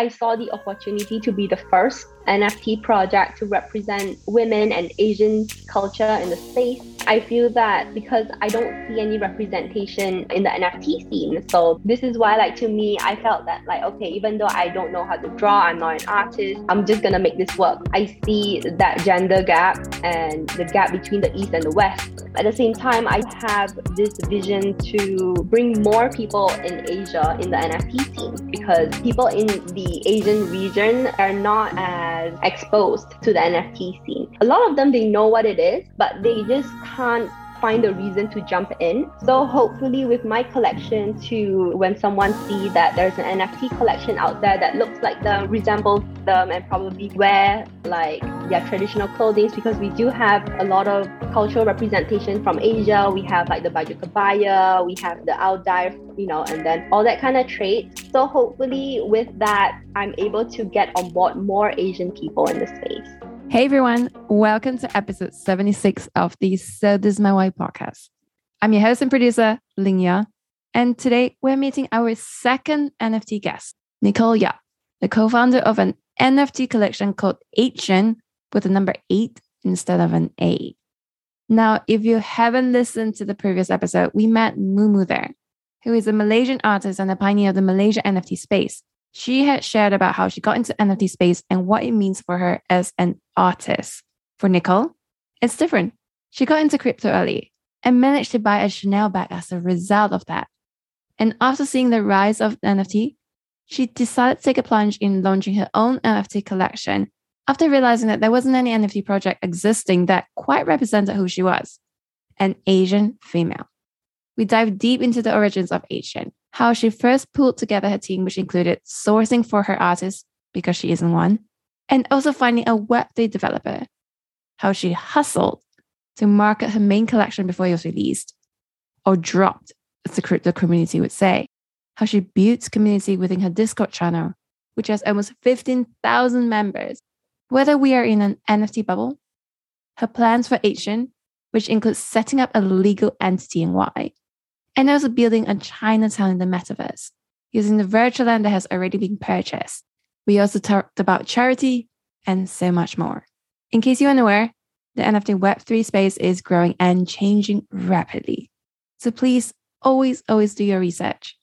I saw the opportunity to be the first NFT project to represent women and Asian culture in the space. I feel that because I don't see any representation in the NFT scene. So this is why like to me I felt that like okay, even though I don't know how to draw, I'm not an artist, I'm just gonna make this work. I see that gender gap and the gap between the East and the West. At the same time, I have this vision to bring more people in Asia in the NFT scene because people in the Asian region are not as exposed to the NFT scene. A lot of them they know what it is, but they just can't find a reason to jump in. So hopefully with my collection to when someone see that there's an NFT collection out there that looks like them, resembles them and probably wear like their traditional clothing because we do have a lot of cultural representation from Asia. We have like the baju kebaya, we have the ao dai, you know, and then all that kind of traits. So hopefully with that, I'm able to get on board more Asian people in the space. Hey everyone, welcome to episode 76 of the So This Is My Why podcast. I'm your host and producer, Ling Ya, and today we're meeting our second NFT guest, Nicole Yap, the co-founder of an NFT collection called 8SIAN with the number 8 instead of an A. Now, if you haven't listened to the previous episode, we met Mumu there, who is a Malaysian artist and a pioneer of the Malaysia NFT space. She had shared about how she got into NFT space and what it means for her as an artist. For Nicole, it's different. She got into crypto early and managed to buy a Chanel bag as a result of that. And after seeing the rise of NFT, she decided to take a plunge in launching her own NFT collection after realizing that there wasn't any NFT project existing that quite represented who she was an Asian female. We dive deep into the origins of 8SIAN, how she first pulled together her team, which included sourcing for her artists because she isn't one, and also finding a Web3 developer, how she hustled to market her main collection before it was released, or dropped, as the crypto community would say, how she built community within her Discord channel, which has almost 15,000 members. Whether we are in an NFT bubble, her plans for 8SIAN, which includes setting up a legal entity in Y, and also building a Chinatown in the metaverse using the virtual land that has already been purchased. We also talked about charity and so much more. In case you're unaware, the NFT Web3 space is growing and changing rapidly. So please always, always do your research.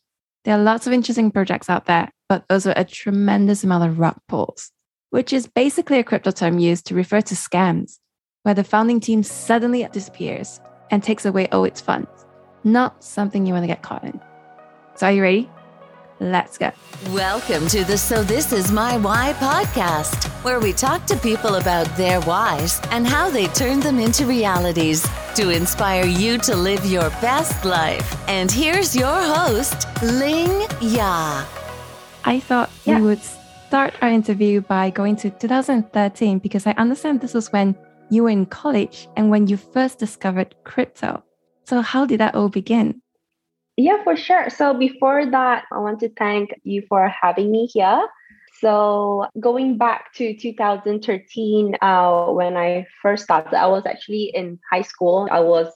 There are lots of interesting projects out there, but also a tremendous amount of rug pulls, which is basically a crypto term used to refer to scams, where the founding team suddenly disappears and takes away all its funds not something you want to get caught in. So, are you ready? Let's go. Welcome to the So This Is My Why podcast, where we talk to people about their whys and how they turn them into realities to inspire you to live your best life. And here's your host, Ling Ya. I thought yeah. we would start our interview by going to 2013 because I understand this was when you were in college and when you first discovered crypto. So, how did that all begin? Yeah, for sure. So, before that, I want to thank you for having me here. So, going back to 2013, uh, when I first started, I was actually in high school. I was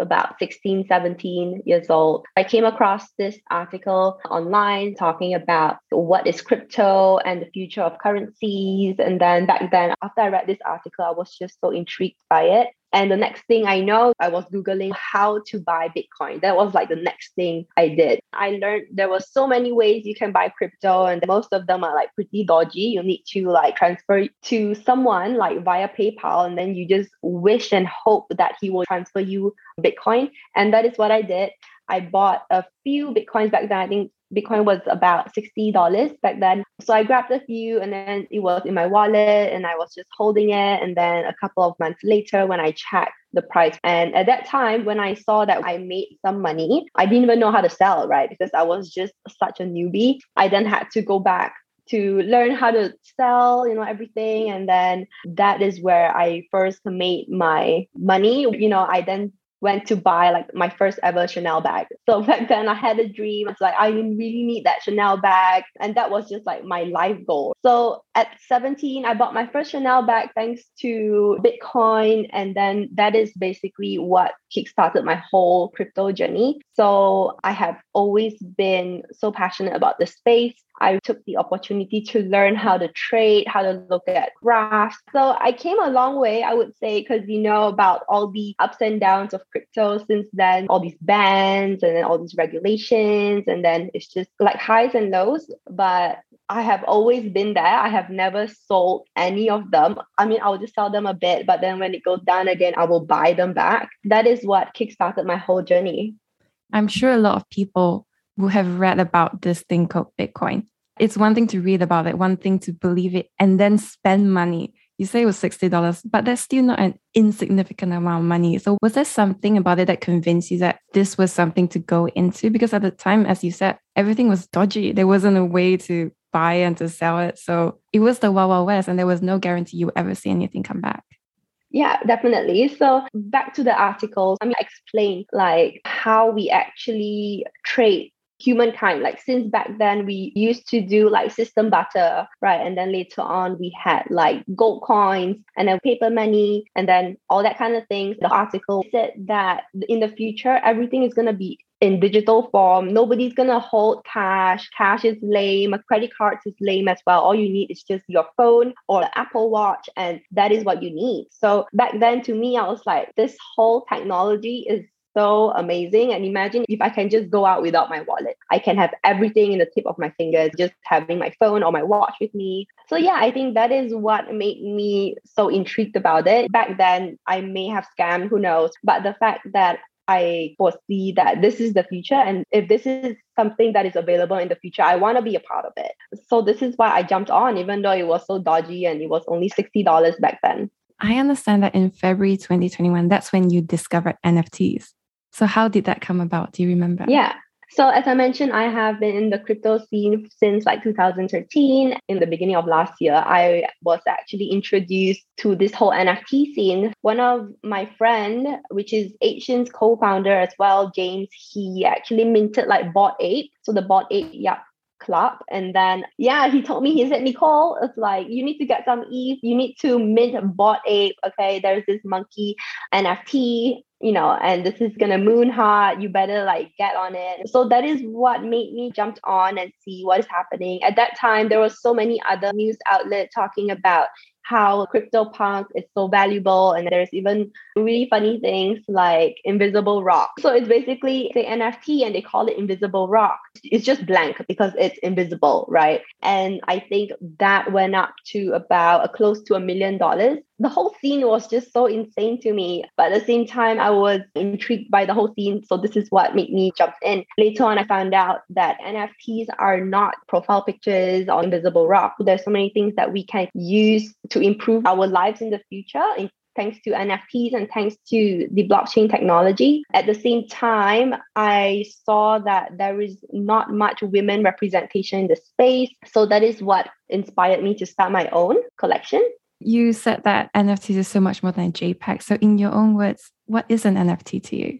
about 16, 17 years old. I came across this article online talking about what is crypto and the future of currencies. And then back then, after I read this article, I was just so intrigued by it. And the next thing I know, I was Googling how to buy Bitcoin. That was like the next thing I did. I learned there were so many ways you can buy crypto, and most of them are like pretty dodgy. You need to like transfer to someone like via PayPal, and then you just wish and hope that he will transfer you Bitcoin. And that is what I did. I bought a few Bitcoins back then. I think Bitcoin was about $60 back then. So I grabbed a few and then it was in my wallet and I was just holding it. And then a couple of months later, when I checked the price, and at that time, when I saw that I made some money, I didn't even know how to sell, right? Because I was just such a newbie. I then had to go back to learn how to sell you know everything and then that is where i first made my money you know i then went to buy like my first ever Chanel bag. So back then I had a dream. It's like I really need that Chanel bag. And that was just like my life goal. So at 17, I bought my first Chanel bag thanks to Bitcoin. And then that is basically what kickstarted my whole crypto journey. So I have always been so passionate about the space. I took the opportunity to learn how to trade, how to look at graphs. So I came a long way, I would say, because you know about all the ups and downs of crypto since then, all these bans and then all these regulations. And then it's just like highs and lows. But I have always been there. I have never sold any of them. I mean, I'll just sell them a bit, but then when it goes down again, I will buy them back. That is what kickstarted my whole journey. I'm sure a lot of people will have read about this thing called Bitcoin. It's one thing to read about it, one thing to believe it, and then spend money. You say it was $60, but that's still not an insignificant amount of money. So, was there something about it that convinced you that this was something to go into? Because at the time, as you said, everything was dodgy. There wasn't a way to buy and to sell it. So, it was the Wild Wild West, and there was no guarantee you ever see anything come back. Yeah, definitely. So back to the articles, I mean, explain like how we actually trade humankind. Like since back then we used to do like system barter, right? And then later on we had like gold coins and then paper money and then all that kind of things. The article said that in the future everything is going to be in digital form. Nobody's going to hold cash. Cash is lame. Credit cards is lame as well. All you need is just your phone or the apple watch and that is what you need. So back then to me i was like this whole technology is so amazing. And imagine if I can just go out without my wallet. I can have everything in the tip of my fingers, just having my phone or my watch with me. So yeah, I think that is what made me so intrigued about it. Back then, I may have scammed, who knows? But the fact that I foresee that this is the future. And if this is something that is available in the future, I want to be a part of it. So this is why I jumped on, even though it was so dodgy and it was only $60 back then. I understand that in February 2021, that's when you discovered NFTs. So, how did that come about? Do you remember? Yeah. So, as I mentioned, I have been in the crypto scene since like 2013. In the beginning of last year, I was actually introduced to this whole NFT scene. One of my friend, which is Asian's co-founder as well, James, he actually minted like Bored Ape. So the Bored Ape, yeah, club. And then, yeah, he told me, he said, Nicole, it's like, you need to get some ETH. You need to mint Bored Ape. Okay, there's this monkey NFT you know, and this is gonna moon hot, you better like get on it. So that is what made me jump on and see what is happening. At that time, there was so many other news outlets talking about how CryptoPunk is so valuable. And there's even really funny things like invisible rock. So it's basically the NFT and they call it invisible rock. It's just blank because it's invisible, right? And I think that went up to about a close to a million dollars the whole scene was just so insane to me. But at the same time, I was intrigued by the whole scene. So this is what made me jump in. Later on, I found out that NFTs are not profile pictures or invisible rock. There's so many things that we can use to improve our lives in the future, thanks to NFTs and thanks to the blockchain technology. At the same time, I saw that there is not much women representation in the space. So that is what inspired me to start my own collection. You said that NFTs is so much more than JPEG. So, in your own words, what is an NFT to you?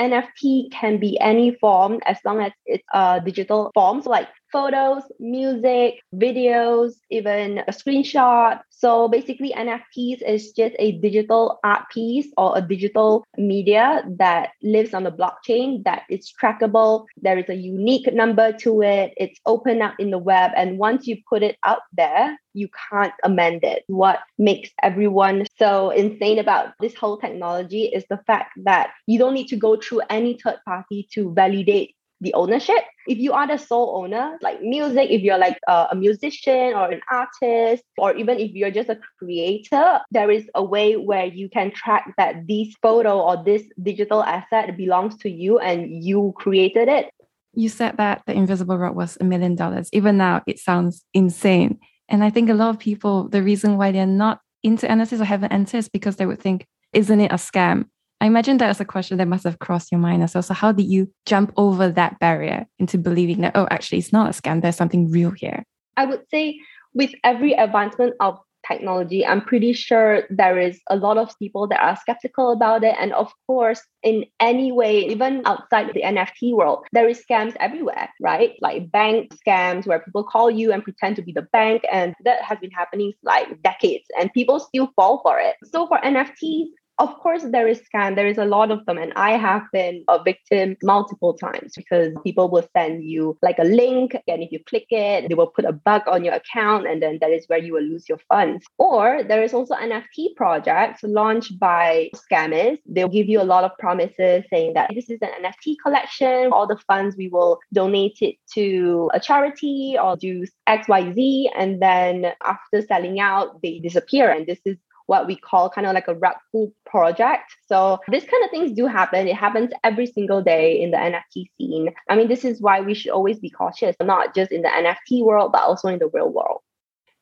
NFT can be any form as long as it's a digital form. So like photos, music, videos, even a screenshot. So basically, NFTs is just a digital art piece or a digital media that lives on the blockchain that is trackable. There is a unique number to it. It's open up in the web. And once you put it out there, you can't amend it. What makes everyone so insane about this whole technology is the fact that you don't need to go through any third party to validate the ownership. If you are the sole owner, like music, if you're like a, a, musician or an artist, or even if you're just a creator, there is a way where you can track that this photo or this digital asset belongs to you and you created it. You said that the invisible rock was a million dollars. Even now, it sounds insane. And I think a lot of people, the reason why they're not into NFTs or haven't entered is because they would think, isn't it a scam? I imagine that a question that must have crossed your mind as well. So, how did you jump over that barrier into believing that, oh, actually, it's not a scam, there's something real here? I would say with every advancement of technology, I'm pretty sure there is a lot of people that are skeptical about it. And of course, in any way, even outside the NFT world, there is scams everywhere, right? Like bank scams where people call you and pretend to be the bank. And that has been happening like decades and people still fall for it. So for NFTs, of course there is scam. There is a lot of them and i have been a victim multiple times because people will send you like a link and if you click it they will put a bug on your account and then that is where you will lose your funds. Or there is also nft projects launched by scammers. They'll give you a lot of promises saying that this is an nft collection. All the funds we will donate it to a charity or do xyz and then after selling out they disappear and this is what we call kind of like a rug pull project. So this kind of things do happen. It happens every single day in the NFT scene. I mean, this is why we should always be cautious, not just in the NFT world, but also in the real world.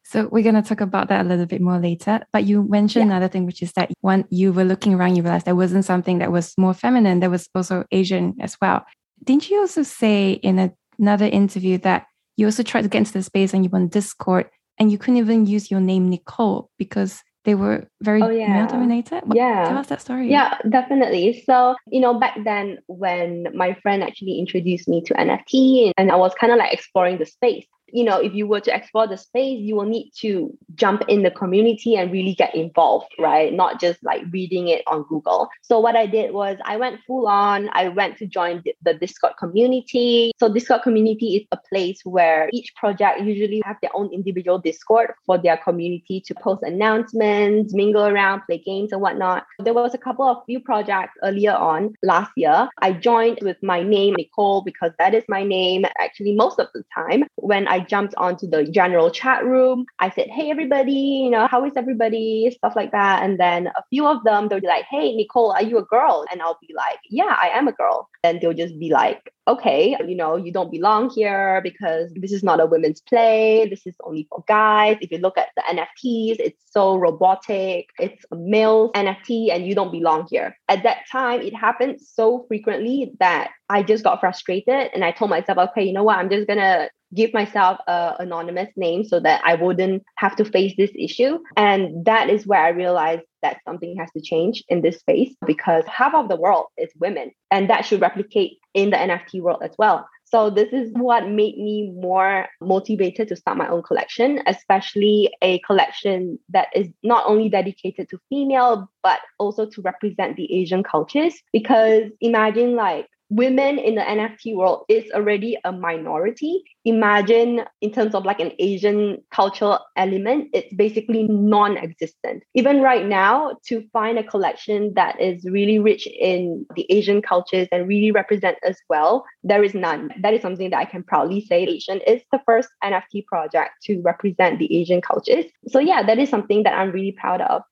So we're going to talk about that a little bit more later. But you mentioned yeah. another thing, which is that when you were looking around, you realized there wasn't something that was more feminine. There was also Asian as well. Didn't you also say in a, another interview that you also tried to get into the space and you were on Discord and you couldn't even use your name Nicole because they were very oh, yeah. male dominated. Yeah. Tell us that story. Yeah, definitely. So, you know, back then when my friend actually introduced me to NFT and I was kind of like exploring the space, you know, if you were to explore the space, you will need to jump in the community and really get involved, right? Not just like reading it on Google. So what I did was I went full on. I went to join the Discord community. So Discord community is a place where each project usually have their own individual Discord for their community to post announcements, mingle around, play games and whatnot. There was a couple of few projects earlier on last year. I joined with my name, Nicole, because that is my name actually most of the time when I I jumped onto the general chat room. I said, Hey, everybody, you know, how is everybody? Stuff like that. And then a few of them, they'll be like, Hey, Nicole, are you a girl? And I'll be like, Yeah, I am a girl. And they'll just be like, okay, you know, you don't belong here because this is not a women's play. This is only for guys. If you look at the NFTs, it's so robotic. It's a male NFT and you don't belong here. At that time, it happened so frequently that I just got frustrated and I told myself, okay, you know what? I'm just going to give myself a anonymous name so that I wouldn't have to face this issue. And that is where I realized that something has to change in this space because half of the world is women and that should replicate in the NFT world as well. So this is what made me more motivated to start my own collection, especially a collection that is not only dedicated to female, but also to represent the Asian cultures. Because imagine like women in the NFT world is already a minority. Imagine in terms of like an Asian cultural element, it's basically non existent. Even right now, to find a collection that is really rich in the Asian cultures and really represent as well, there is none. That is something that I can proudly say Asian is the first NFT project to represent the Asian cultures. So, yeah, that is something that I'm really proud of.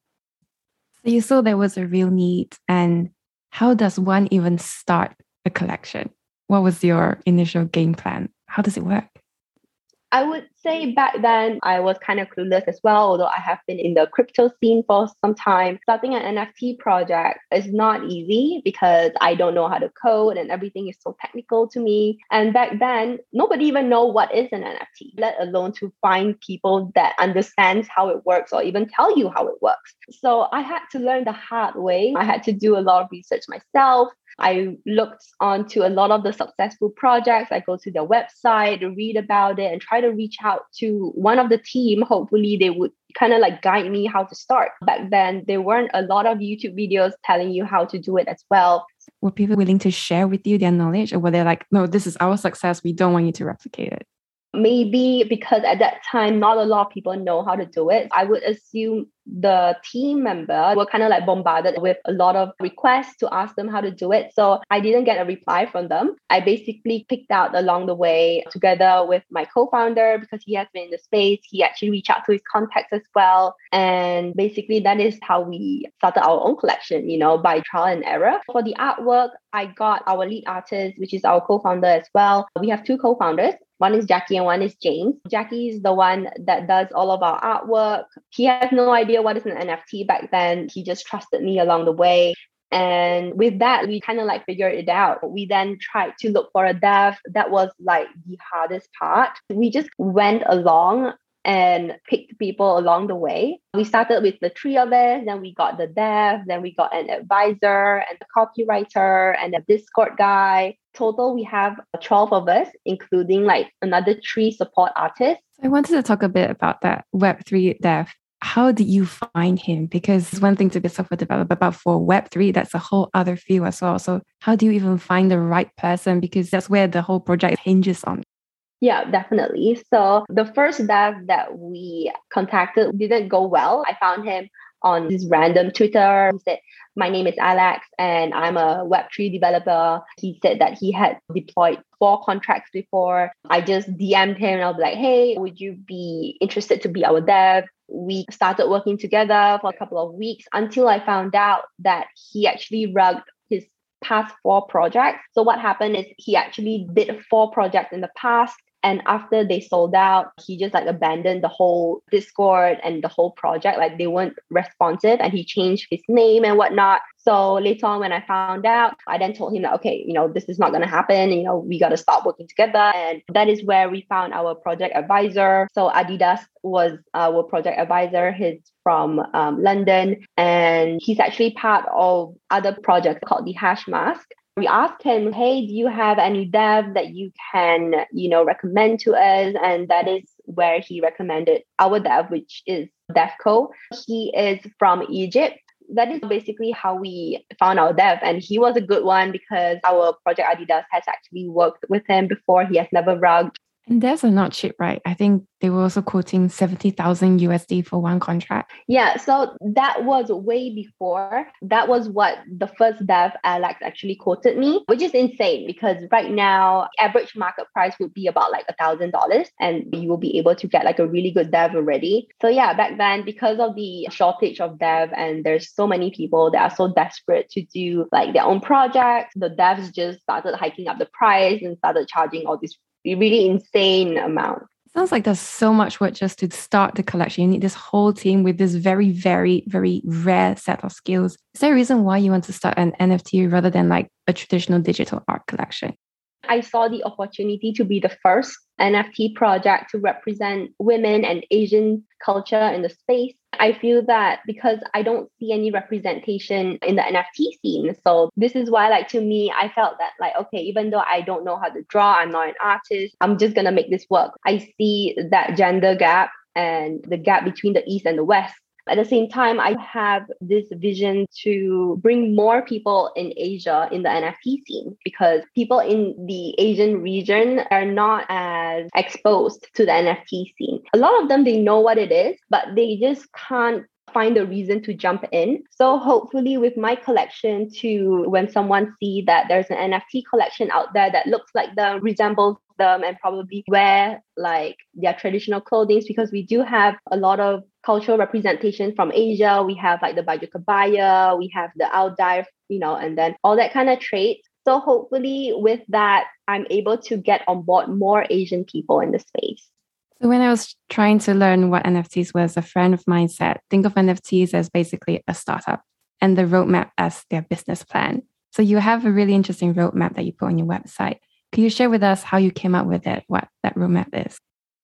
So, you saw there was a real need. And how does one even start a collection? What was your initial game plan? How does it work? I would say back then I was kind of clueless as well, although I have been in the crypto scene for some time. Starting an NFT project is not easy because I don't know how to code and everything is so technical to me. And back then, nobody even know what is an NFT, let alone to find people that understands how it works or even tell you how it works. So I had to learn the hard way. I had to do a lot of research myself. I looked onto a lot of the successful projects. I go to their website, read about it, and try to reach out to one of the team. Hopefully, they would kind of like guide me how to start. Back then, there weren't a lot of YouTube videos telling you how to do it as well. Were people willing to share with you their knowledge, or were they like, no, this is our success. We don't want you to replicate it? maybe because at that time not a lot of people know how to do it i would assume the team member were kind of like bombarded with a lot of requests to ask them how to do it. So i didn't get a reply from them. I basically picked out along the way together with my co-founder because he has been in the space. He actually reached out to his contacts as well. And basically that is how we started our own collection you know by trial and error. For the artwork i got our lead artist which is our co-founder as well. We have two co-founders. One is Jackie and one is James. Jackie is the one that does all of our artwork. He has no idea what is an NFT back then. He just trusted me along the way. And with that, we kind of like figured it out. We then tried to look for a dev. That was like the hardest part. We just went along and picked people along the way. We started with the three of us, then we got the dev, then we got an advisor and a copywriter and a Discord guy. Total, we have 12 of us, including like another three support artists. I wanted to talk a bit about that Web3 dev. How did you find him? Because it's one thing to be a software developer, but for Web3, that's a whole other field as well. So, how do you even find the right person? Because that's where the whole project hinges on. Yeah, definitely. So, the first dev that we contacted didn't go well. I found him on this random Twitter. He said, My name is Alex and I'm a Web3 developer. He said that he had deployed four contracts before. I just DM'd him and I was like, Hey, would you be interested to be our dev? We started working together for a couple of weeks until I found out that he actually rugged his past four projects. So what happened is he actually did four projects in the past and after they sold out, he just like abandoned the whole Discord and the whole project. Like they weren't responsive and he changed his name and whatnot. So later on, when I found out, I then told him that, okay, you know, this is not going to happen. You know, we got to stop working together. And that is where we found our project advisor. So Adidas was our project advisor. He's from um, London and he's actually part of other projects called the Hashmask we asked him, hey, do you have any dev that you can, you know, recommend to us? And that is where he recommended our dev, which is Devco. He is from Egypt. That is basically how we found our dev. And he was a good one because our project Adidas has actually worked with him before. He has never rugged and devs are not cheap, right? I think they were also quoting 70,000 USD for one contract. Yeah, so that was way before. That was what the first dev Alex actually quoted me, which is insane because right now, average market price would be about like a $1,000 and you will be able to get like a really good dev already. So yeah, back then, because of the shortage of dev and there's so many people that are so desperate to do like their own projects, the devs just started hiking up the price and started charging all these really insane amount. Sounds like there's so much work just to start the collection. You need this whole team with this very, very, very rare set of skills. Is there a reason why you want to start an NFT rather than like a traditional digital art collection? I saw the opportunity to be the first NFT project to represent women and Asian culture in the space. I feel that because I don't see any representation in the NFT scene. So this is why like to me I felt that like okay even though I don't know how to draw, I'm not an artist, I'm just going to make this work. I see that gender gap and the gap between the east and the west at the same time, I have this vision to bring more people in Asia in the NFT scene because people in the Asian region are not as exposed to the NFT scene. A lot of them, they know what it is, but they just can't find a reason to jump in. So hopefully with my collection to when someone see that there's an NFT collection out there that looks like them, resembles them and probably wear like their traditional clothing because we do have a lot of cultural representation from Asia. We have like the baju kebaya, we have the ao dai, you know, and then all that kind of traits. So hopefully with that, I'm able to get on board more Asian people in the space. So when I was trying to learn what NFTs was, a friend of mine said, think of NFTs as basically a startup and the roadmap as their business plan. So you have a really interesting roadmap that you put on your website. Can you share with us how you came up with it, what that roadmap is?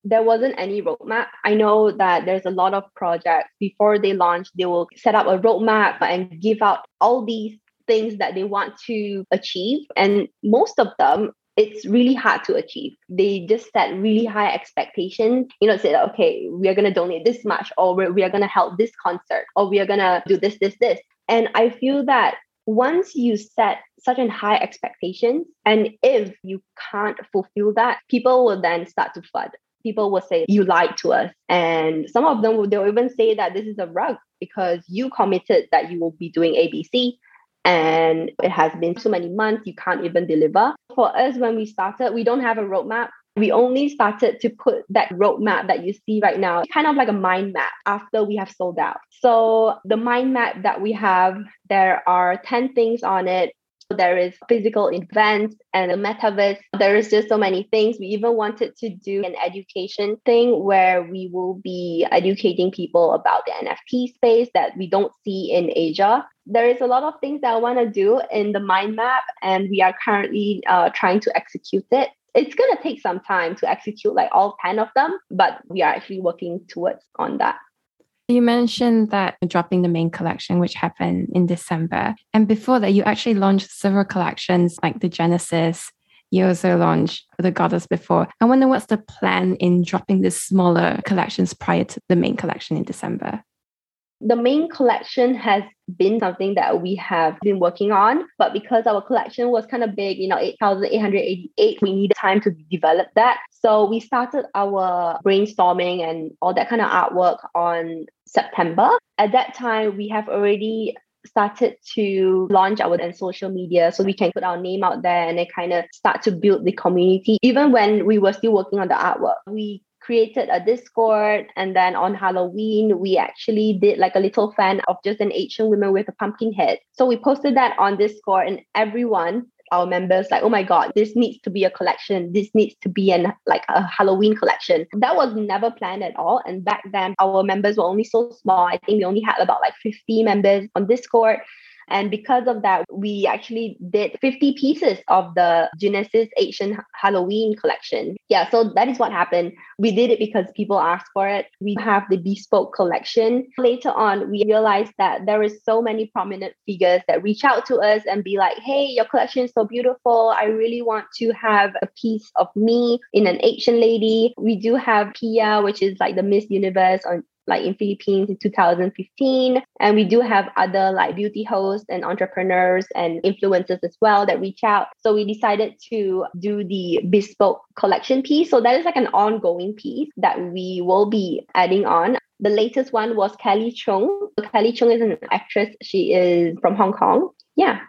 There wasn't any roadmap. I know that there's a lot of projects before they launch, they will set up a roadmap and give out all these things that they want to achieve. And most of them, it's really hard to achieve. They just set really high expectations. You know, say, okay, we are going to donate this much, or we are going to help this concert, or we are going to do this, this, this. And I feel that once you set such a high expectations, and if you can't fulfill that, people will then start to flood. People will say, You lied to us. And some of them will they'll even say that this is a rug because you committed that you will be doing ABC and it has been so many months you can't even deliver for us when we started we don't have a roadmap we only started to put that roadmap that you see right now, kind of like a mind map after we have sold out. So, the mind map that we have, there are 10 things on it. There is physical events and a metaverse. There is just so many things. We even wanted to do an education thing where we will be educating people about the NFT space that we don't see in Asia. There is a lot of things that I want to do in the mind map, and we are currently uh, trying to execute it it's going to take some time to execute like all 10 of them, but we are actually working towards on that. You mentioned that dropping the main collection, which happened in December. And before that, you actually launched several collections like the Genesis you also launched the Goddess before. I wonder what's the plan in dropping these smaller collections prior to the main collection in December? The main collection has been something that we have been working on, but because our collection was kind of big, you know, 8,888, we needed time to develop that. So we started our brainstorming and all that kind of artwork on September. At that time, we have already started to launch our and social media so we can put our name out there and then kind of start to build the community. Even when we were still working on the artwork, we created a Discord. And then on Halloween, we actually did like a little fan of just an Asian woman with a pumpkin head. So we posted that on Discord, and everyone, our members, like, oh my God, this needs to be a collection. This needs to be an like a Halloween collection. That was never planned at all. And back then, our members were only so small. I think we only had about like 50 members on Discord. And because of that, we actually did 50 pieces of the Genesis Asian Halloween collection. Yeah, so that is what happened. We did it because people asked for it. We have the bespoke collection. Later on, we realized that there is so many prominent figures that reach out to us and be like, hey, your collection is so beautiful. I really want to have a piece of me in an Asian lady. We do have Pia, which is like the Miss Universe on like in Philippines in 2015. And we do have other like beauty hosts and entrepreneurs and influencers as well that reach out. So we decided to do the bespoke collection piece. So that is like an ongoing piece that we will be adding on. The latest one was Kelly Chung. Kelly Chung is an actress. She is from Hong Kong. Yeah.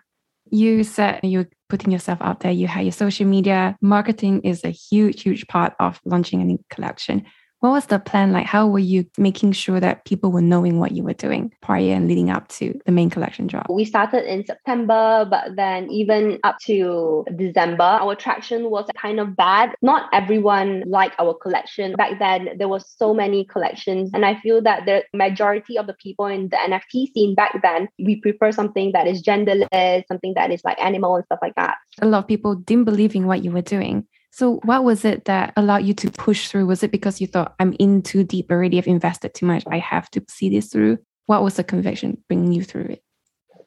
You said you're putting yourself out there. You have your social media. Marketing is a huge, huge part of launching a collection. What was the plan like? How were you making sure that people were knowing what you were doing prior and leading up to the main collection drop? We started in September, but then even up to December, our traction was kind of bad. Not everyone liked our collection. Back then, there was so many collections. And I feel that the majority of the people in the NFT scene back then, we prefer something that is genderless, something that is like animal and stuff like that. A lot of people didn't believe in what you were doing. So, what was it that allowed you to push through? Was it because you thought, I'm in too deep already, I've invested too much, I have to see this through? What was the conviction bringing you through it?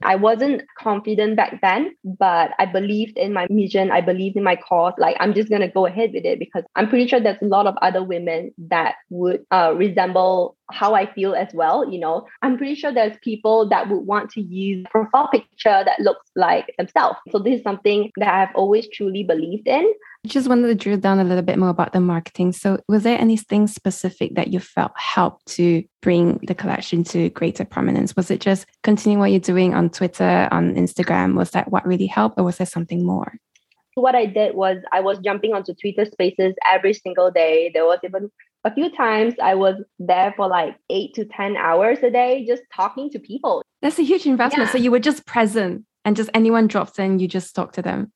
I wasn't confident back then, but I believed in my mission. I believed in my cause. Like, I'm just going to go ahead with it because I'm pretty sure there's a lot of other women that would uh, resemble how I feel as well. You know, I'm pretty sure there's people that would want to use a profile picture that looks like themselves. So, this is something that I've always truly believed in. Just wanted to drill down a little bit more about the marketing. So, was there anything specific that you felt helped to bring the collection to greater prominence? Was it just continuing what you're doing on Twitter, on Instagram? Was that what really helped, or was there something more? What I did was I was jumping onto Twitter spaces every single day. There was even a few times I was there for like eight to 10 hours a day just talking to people. That's a huge investment. Yeah. So you were just present and just anyone drops in, you just talk to them.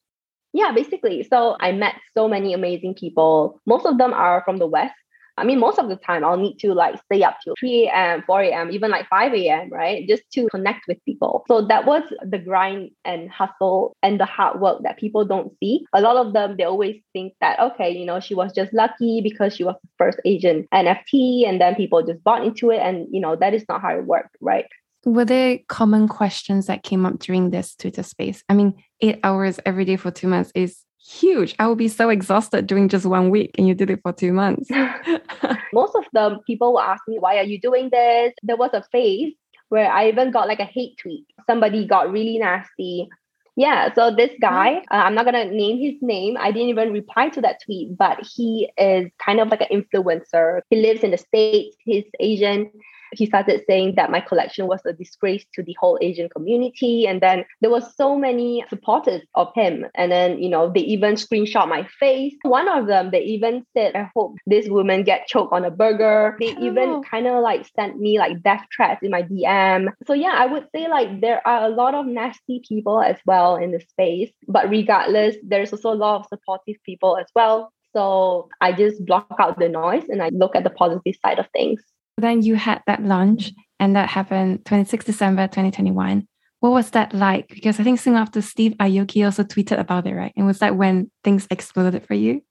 Yeah, basically. So I met so many amazing people. Most of them are from the West. I mean, most of the time I'll need to like stay up till 3 a.m., 4 a.m., even like 5 a.m., right? Just to connect with people. So that was the grind and hustle and the hard work that people don't see. A lot of them, they always think that, okay, you know, she was just lucky because she was the first Asian NFT and then people just bought into it. And, you know, that is not how it worked, right? Were there common questions that came up during this Twitter space? I mean, eight hours every day for two months is huge. I would be so exhausted doing just one week and you did it for two months. Most of the people will ask me, why are you doing this? There was a phase where I even got like a hate tweet. Somebody got really nasty. Yeah, so this guy, uh, I'm not gonna name his name. I didn't even reply to that tweet, but he is kind of like an influencer. He lives in the States, he's Asian he started saying that my collection was a disgrace to the whole Asian community. And then there was so many supporters of him. And then, you know, they even screenshot my face. One of them, they even said, I hope this woman get choked on a burger. They oh. even kind of like sent me like death threats in my DM. So yeah, I would say like there are a lot of nasty people as well in the space. But regardless, there's also a lot of supportive people as well. So I just block out the noise and I look at the positive side of things. Then you had that launch, and that happened 26 December 2021. What was that like? Because I think soon after Steve Aoki also tweeted about it, right? And was that when things exploded for you?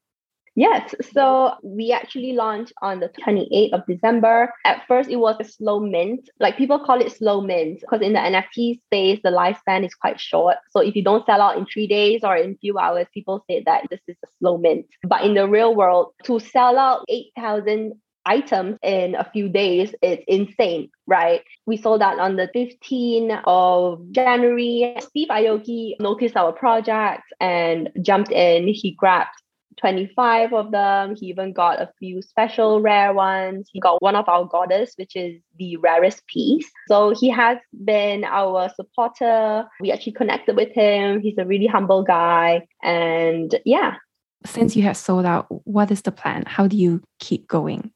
Yes. So we actually launched on the 28th of December. At first, it was a slow mint. Like people call it slow mint because in the NFT space, the lifespan is quite short. So if you don't sell out in three days or in few hours, people say that this is a slow mint. But in the real world, to sell out 8,000 items in a few days it's insane right we sold out on the 15th of january steve aoki noticed our project and jumped in he grabbed 25 of them. He even got a few special rare ones. He got one of our goddess, which is the rarest piece. So he has been our supporter. We actually connected with him. He's a really humble guy. And yeah. Since you have sold out, what is the plan? How do you keep going?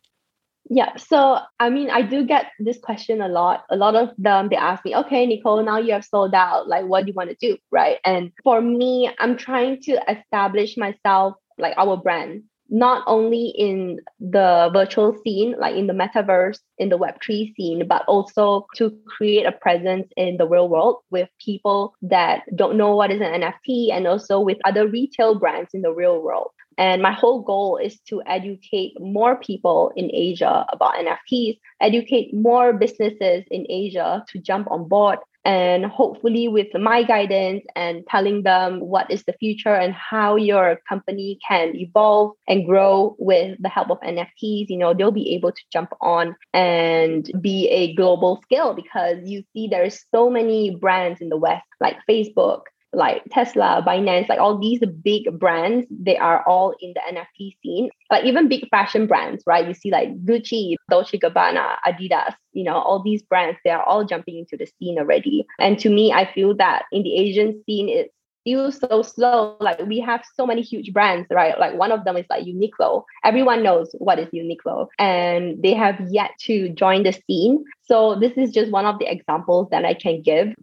Yeah, so I mean, I do get this question a lot. A lot of them they ask me, "Okay, Nicole, now you have sold out. Like, what do you want to do?" Right? And for me, I'm trying to establish myself like our brand not only in the virtual scene like in the metaverse in the web3 scene but also to create a presence in the real world with people that don't know what is an nft and also with other retail brands in the real world. And my whole goal is to educate more people in Asia about NFTs, educate more businesses in Asia to jump on board and hopefully with my guidance and telling them what is the future and how your company can evolve and grow with the help of nfts you know they'll be able to jump on and be a global scale because you see there's so many brands in the west like facebook like Tesla, Binance, like all these big brands, they are all in the NFT scene. Like even big fashion brands, right? You see like Gucci, Dolce Gabbana, Adidas, you know, all these brands, they are all jumping into the scene already. And to me, I feel that in the Asian scene, it's still so slow. Like we have so many huge brands, right? Like one of them is like Uniqlo. Everyone knows what is Uniqlo, and they have yet to join the scene. So this is just one of the examples that I can give.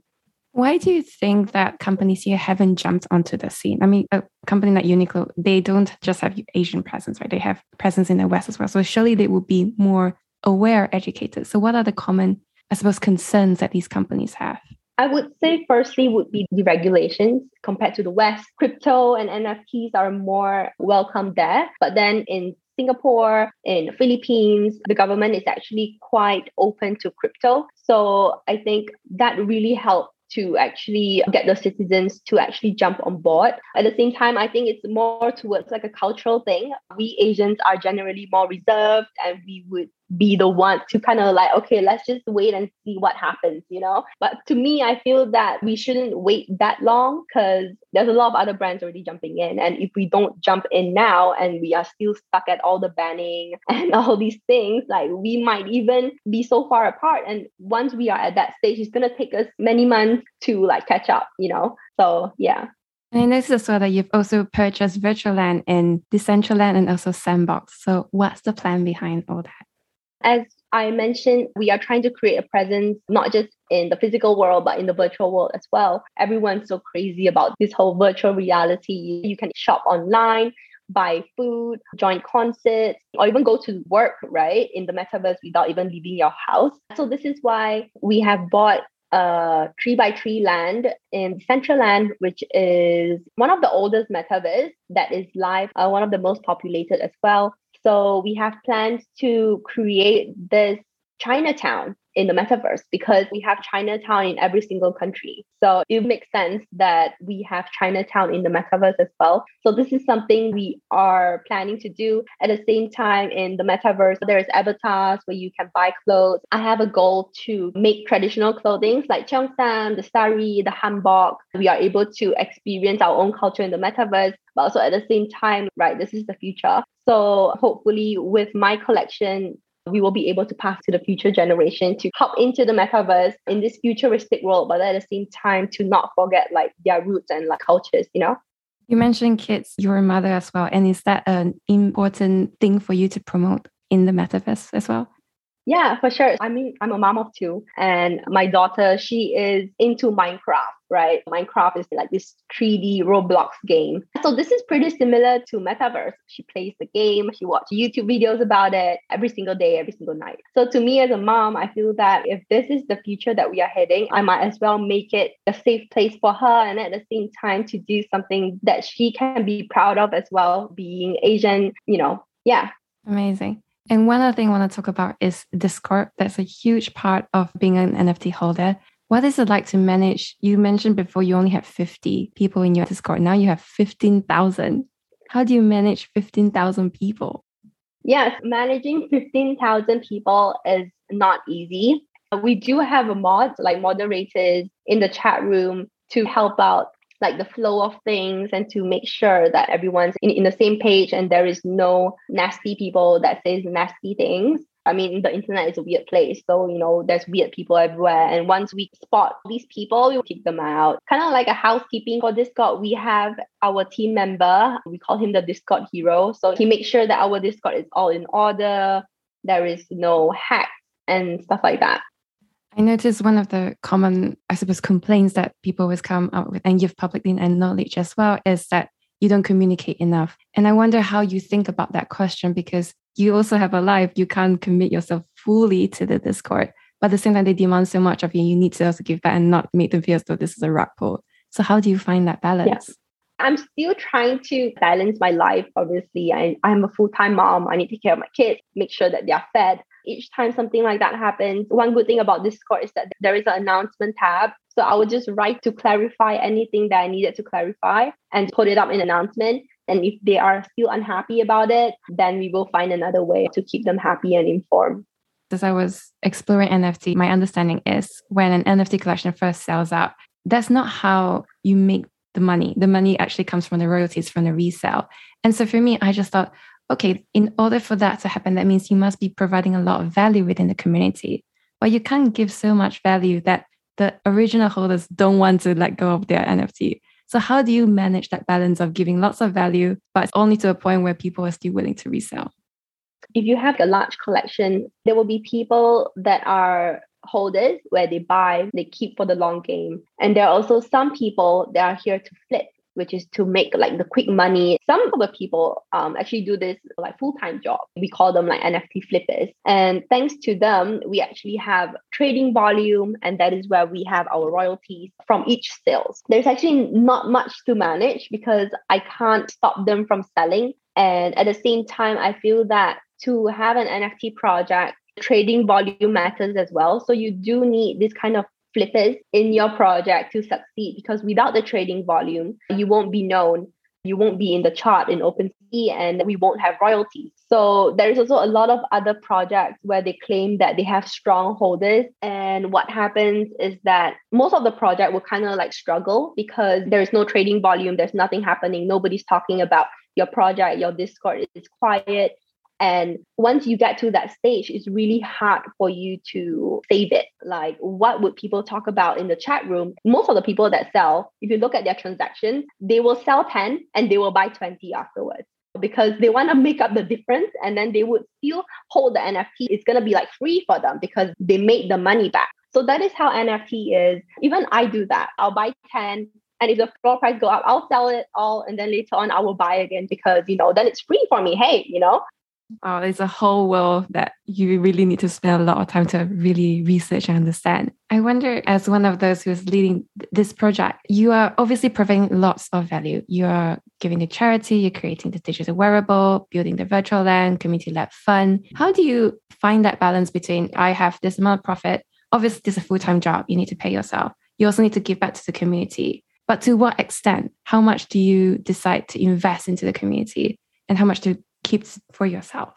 Why do you think that companies here haven't jumped onto the scene? I mean, a company like Uniqlo, they don't just have Asian presence, right? They have presence in the West as well. So surely they would be more aware, educated. So what are the common, I suppose, concerns that these companies have? I would say firstly would be the regulations compared to the West. Crypto and NFTs are more welcome there. But then in Singapore, in Philippines, the government is actually quite open to crypto. So I think that really helped to actually get the citizens to actually jump on board. At the same time, I think it's more towards like a cultural thing. We Asians are generally more reserved and we would be the one to kind of like, okay, let's just wait and see what happens, you know? But to me, I feel that we shouldn't wait that long because there's a lot of other brands already jumping in. And if we don't jump in now and we are still stuck at all the banning and all these things, like we might even be so far apart. And once we are at that stage, it's going to take us many months to like catch up, you know? So yeah. And I noticed as well that you've also purchased Virtualand in Decentraland and also Sandbox. So what's the plan behind all that? As I mentioned, we are trying to create a presence not just in the physical world, but in the virtual world as well. Everyone's so crazy about this whole virtual reality. You can shop online, buy food, join concerts, or even go to work, right, in the metaverse without even leaving your house. So, this is why we have bought a three by three land in Decentraland, which is one of the oldest metaverse that is live, uh, one of the most populated as well. So we have plans to create this Chinatown in the metaverse because we have Chinatown in every single country. So it makes sense that we have Chinatown in the metaverse as well. So this is something we are planning to do. At the same time, in the metaverse, there's avatars where you can buy clothes. I have a goal to make traditional clothing like cheongsam, the sari, the hanbok. We are able to experience our own culture in the metaverse, but also at the same time, right, this is the future. So hopefully with my collection, we will be able to pass to the future generation to hop into the metaverse in this futuristic world, but at the same time to not forget like their roots and like cultures, you know? You mentioned kids, you're a mother as well. And is that an important thing for you to promote in the metaverse as well? Yeah, for sure. I mean, I'm a mom of two, and my daughter, she is into Minecraft, right? Minecraft is like this 3D Roblox game. So this is pretty similar to Metaverse. She plays the game, she watches YouTube videos about it every single day, every single night. So to me as a mom, I feel that if this is the future that we are heading, I might as well make it a safe place for her and at the same time to do something that she can be proud of as well, being Asian, you know. Yeah. Amazing. And one other thing I want to talk about is Discord. That's a huge part of being an NFT holder. What is it like to manage? You mentioned before you only have 50 people in your Discord. Now you have 15,000. How do you manage 15,000 people? Yes, managing 15,000 people is not easy. We do have a mod, like moderators in the chat room to help out like the flow of things and to make sure that everyone's in, in the same page and there is no nasty people that says nasty things. I mean, the internet is a weird place. So, you know, there's weird people everywhere. And once we spot these people, we kick them out. Kind of like a housekeeping for Discord, we have our team member. We call him the Discord hero. So he makes sure that our Discord is all in order. There is no hacks and stuff like that. I noticed one of the common, I suppose, complaints that people always come up with and you've publicly acknowledged as well is that you don't communicate enough. And I wonder how you think about that question because you also have a life. You can't commit yourself fully to the Discord. But at the same time, they demand so much of you. You need to also give back and not make them feel as though this is a rug pull. So how do you find that balance? Yeah. I'm still trying to balance my life. Obviously, I, I'm a full time mom. I need to take care of my kids, make sure that they are fed. Each time something like that happens, one good thing about Discord is that there is an announcement tab. So I would just write to clarify anything that I needed to clarify and put it up in announcement. And if they are still unhappy about it, then we will find another way to keep them happy and informed. As I was exploring NFT, my understanding is when an NFT collection first sells out, that's not how you make the money. The money actually comes from the royalties from the resale. And so for me, I just thought, okay, in order for that to happen, that means you must be providing a lot of value within the community. But you can't give so much value that the original holders don't want to let go of their NFT. So how do you manage that balance of giving lots of value, but only to a point where people are still willing to resell? If you have a large collection, there will be people that are holders where they buy, they keep for the long game. And there are also some people that are here to flip which is to make like the quick money. Some of the people um, actually do this like full-time job. We call them like NFT flippers. And thanks to them, we actually have trading volume and that is where we have our royalties from each sales. There's actually not much to manage because I can't stop them from selling. And at the same time, I feel that to have an NFT project, trading volume matters as well. So you do need this kind of flippers in your project to succeed because without the trading volume, you won't be known. You won't be in the chart in OpenSea and we won't have royalties. So there is also a lot of other projects where they claim that they have strong holders. And what happens is that most of the project will kind of like struggle because there's no trading volume, there's nothing happening, nobody's talking about your project, your Discord is quiet. And once you get to that stage, it's really hard for you to save it. Like, what would people talk about in the chat room? Most of the people that sell, if you look at their transactions, they will sell 10 and they will buy 20 afterwards because they want to make up the difference and then they would still hold the NFT. It's going to be like free for them because they made the money back. So that is how NFT is. Even I do that. I'll buy 10 and if the floor price go up, I'll sell it all and then later on I will buy again because you know then it's free for me. Hey, you know, Wow, there's a whole world that you really need to spend a lot of time to really research and understand. I wonder, as one of those who's leading this project, you are obviously providing lots of value. You are giving to charity, you're creating the digital wearable, building the virtual land, community led fun. How do you find that balance between I have this amount of profit? Obviously, this is a full time job. You need to pay yourself. You also need to give back to the community. But to what extent? How much do you decide to invest into the community? And how much to keeps for yourself?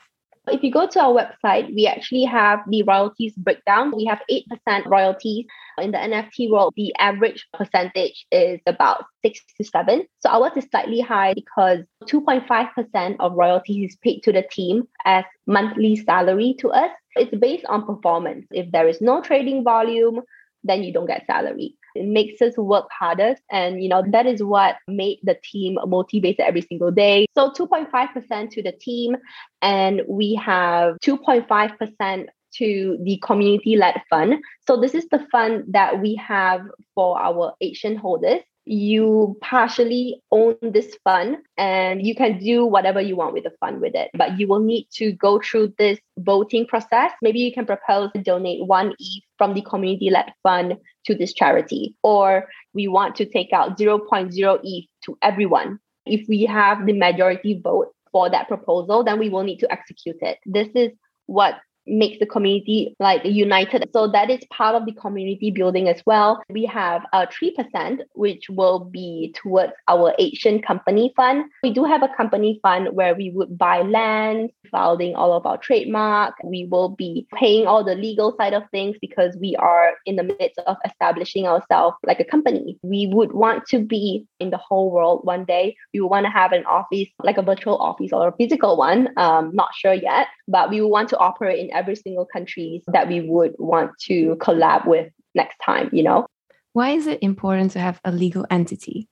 If you go to our website, we actually have the royalties breakdown. We have 8% royalties. In the NFT world, the average percentage is about 6 to 7. So ours is slightly high because 2.5% of royalties is paid to the team as monthly salary to us. It's based on performance. If there is no trading volume, then you don't get salary. It makes us work harder. And, you know, that is what made the team motivated every single day. So 2.5% to the team. And we have 2.5% to the community led fund. So, this is the fund that we have for our 8SIAN holders you partially own this fund and you can do whatever you want with the fund with it but you will need to go through this voting process. Maybe you can propose to donate one ETH from the community led fund to this charity or we want to take out 0.0 ETH to everyone. If we have the majority vote for that proposal then we will need to execute it. This is what makes the community like united. So that is part of the community building as well. We have a 3%, which will be towards our 8SIAN company fund. We do have a company fund where we would buy land, filing all of our trademark. We will be paying all the legal side of things because we are in the midst of establishing ourselves like a company. We would want to be in the whole world one day. We would want to have an office, like a virtual office or a physical one. Um, not sure yet, but we would want to operate in every single countries that we would want to collab with next time, you know? Why is it important to have a legal entity?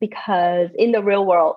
Because in the real world,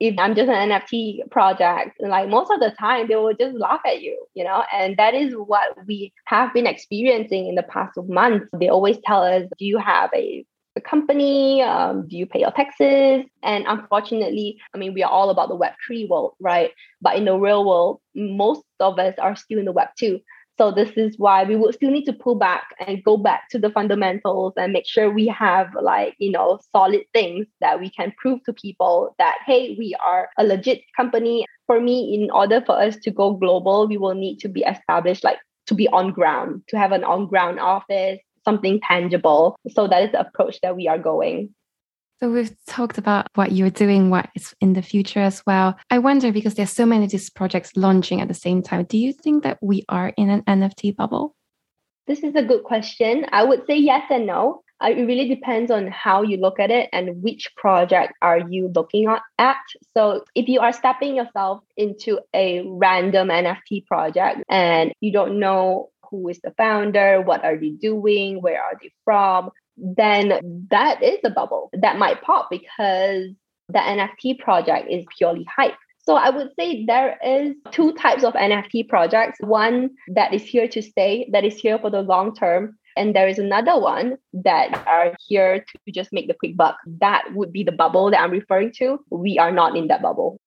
if I'm just an NFT project, like most of the time they will just laugh at you, you know, and that is what we have been experiencing in the past months. They always tell us, do you have a a company? Um, do you pay your taxes? And unfortunately, I mean, we are all about the Web3 world, right? But in the real world, most of us are still in the Web2. So this is why we would still need to pull back and go back to the fundamentals and make sure we have like, you know, solid things that we can prove to people that, hey, we are a legit company. For me, in order for us to go global, we will need to be established, like to be on ground, to have an on ground office, something tangible. So that is the approach that we are going. So we've talked about what you're doing, what is in the future as well. I wonder because there's so many of these projects launching at the same time. Do you think that we are in an NFT bubble? This is a good question. I would say yes and no. Uh, it really depends on how you look at it and which project are you looking at. So if you are stepping yourself into a random NFT project and you don't know who is the founder, what are they doing, where are they from, then that is a bubble that might pop because the NFT project is purely hype. So I would say there is two types of NFT projects. One that is here to stay, that is here for the long term, and there is another one that are here to just make the quick buck. That would be the bubble that I'm referring to. We are not in that bubble.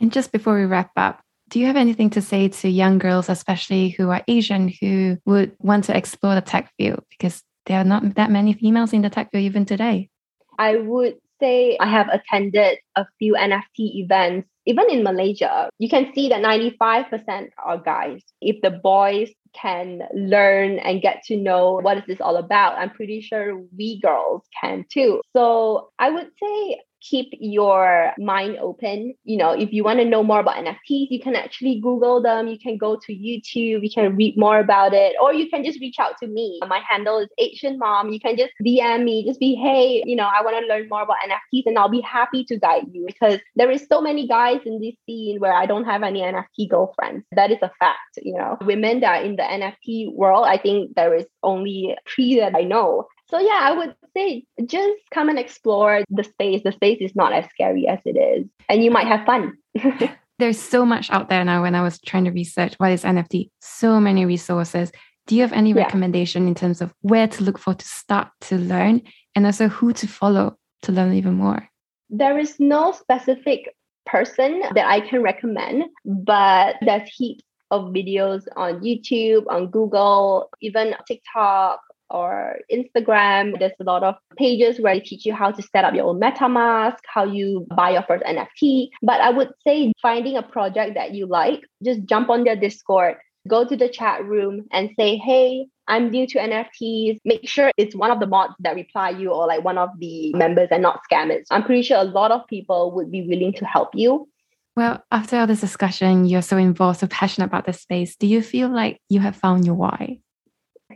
And just before we wrap up, do you have anything to say to young girls, especially who are Asian, who would want to explore the tech field? Because there are not that many females in the tech field even today. I would say I have attended a few NFT events, even in Malaysia. You can see that 95% are guys. If the boys can learn and get to know what is this all about, I'm pretty sure we girls can too. So I would say keep your mind open. You know, if you want to know more about NFTs, you can actually Google them. You can go to YouTube. You can read more about it, or you can just reach out to me. My handle is Asian Mom. You can just DM me, just be, hey, you know, I want to learn more about NFTs, and I'll be happy to guide you because there is so many guys in this scene where I don't have any NFT girlfriends. That is a fact. You know, women that are in the NFT world, I think there is only three that I know so yeah, I would say just come and explore the space. The space is not as scary as it is, and you might have fun. There's so much out there now. When I was trying to research what is NFT, so many resources. Do you have any yeah. recommendation in terms of where to look for to start to learn, and also who to follow to learn even more? There is no specific person that I can recommend, but there's heaps of videos on YouTube, on Google, even TikTok, or Instagram. There's a lot of pages where they teach you how to set up your own MetaMask, how you buy your first NFT. But I would say finding a project that you like, just jump on their Discord, go to the chat room and say, hey, I'm new to NFTs. Make sure it's one of the mods that reply you or like one of the members and not scammers. I'm pretty sure a lot of people would be willing to help you. Well, after all this discussion, you're so involved, so passionate about this space. Do you feel like you have found your why?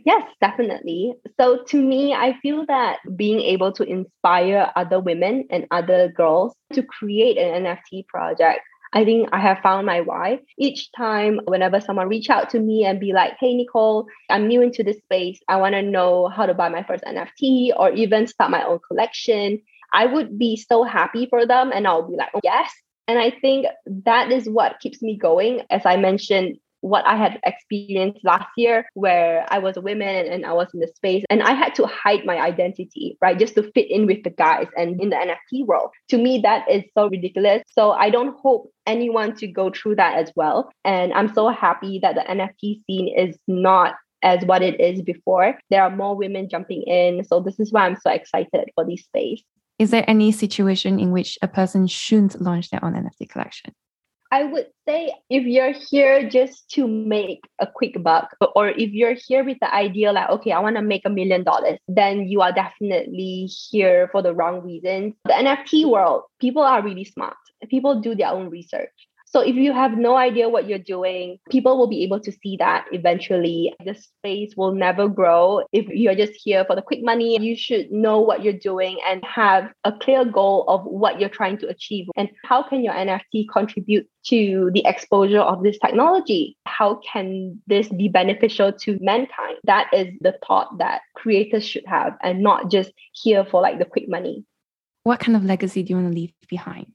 Yes, definitely. So to me, I feel that being able to inspire other women and other girls to create an NFT project I think I have found my why. Each time, whenever someone reach out to me and be like, "Hey, Nicole, I'm new into this space. I want to know how to buy my first NFT or even start my own collection," I would be so happy for them, and I'll be like, oh, "Yes." And I think that is what keeps me going. As I mentioned, what I had experienced last year, where I was a woman and I was in the space and I had to hide my identity, right? Just to fit in with the guys and in the NFT world. To me, that is so ridiculous. So I don't hope anyone to go through that as well. And I'm so happy that the NFT scene is not as what it is before. There are more women jumping in. So this is why I'm so excited for this space. Is there any situation in which a person shouldn't launch their own NFT collection? I would say if you're here just to make a quick buck, or if you're here with the idea like, okay, I want to make a million dollars, then you are definitely here for the wrong reasons. The NFT world, people are really smart. People do their own research. So if you have no idea what you're doing, people will be able to see that eventually. The space will never grow. If you're just here for the quick money, you should know what you're doing and have a clear goal of what you're trying to achieve and how can your NFT contribute to the exposure of this technology? How can this be beneficial to mankind? That is the thought that creators should have and not just here for like the quick money. What kind of legacy do you want to leave behind?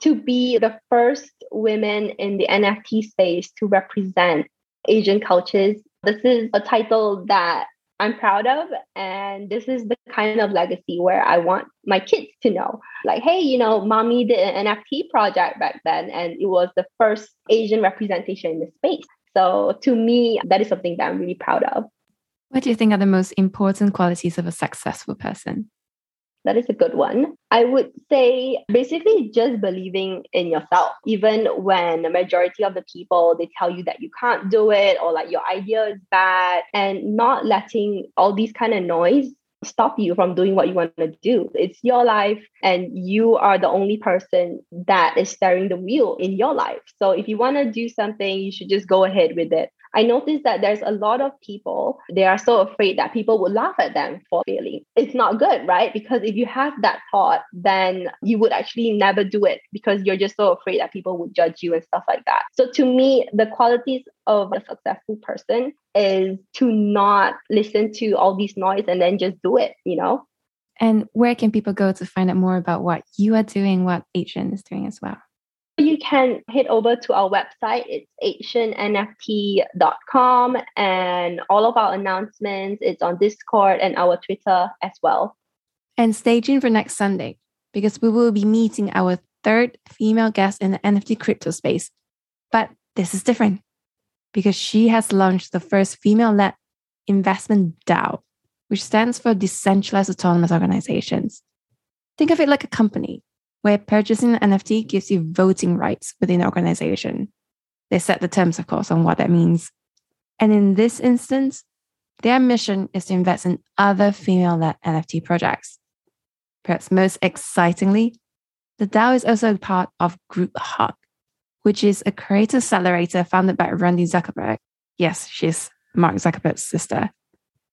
to be the first women in the NFT space to represent Asian cultures. This is a title that I'm proud of. And this is the kind of legacy where I want my kids to know like, hey, you know, mommy did an NFT project back then, and it was the first Asian representation in the space. So to me, that is something that I'm really proud of. What do you think are the most important qualities of a successful person? That is a good one. I would say basically just believing in yourself, even when the majority of the people they tell you that you can't do it or like your idea is bad, and not letting all these kind of noise stop you from doing what you want to do. It's your life, and you are the only person that is steering the wheel in your life. So if you want to do something, you should just go ahead with it. I noticed that there's a lot of people, they are so afraid that people would laugh at them for failing. It's not good, right? Because if you have that thought, then you would actually never do it because you're just so afraid that people would judge you and stuff like that. So to me, the qualities of a successful person is to not listen to all these noise and then just do it, you know? And where can people go to find out more about what you are doing, what 8SIAN is doing as well? You can head over to our website. It's asiannft.com and all of our announcements, it's on Discord and our Twitter as well. And stay tuned for next Sunday because we will be meeting our third female guest in the NFT crypto space. But this is different because she has launched the first female led investment DAO, which stands for Decentralized Autonomous Organizations. Think of it like a company where purchasing an NFT gives you voting rights within the organization. They set the terms, of course, on what that means. And in this instance, their mission is to invest in other female led NFT projects. Perhaps most excitingly, the DAO is also part of Group Hug, which is a creator accelerator founded by Randi Zuckerberg. Yes, she's Mark Zuckerberg's sister,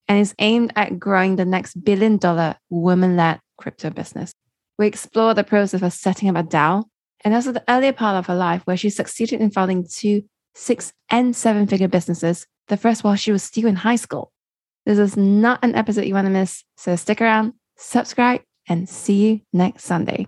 and is aimed at growing the next billion dollar woman led crypto business. We explore the process of setting up a DAO and also the earlier part of her life where she succeeded in founding two six and seven figure businesses, the first while she was still in high school. This is not an episode you want to miss, so stick around, subscribe, and see you next Sunday.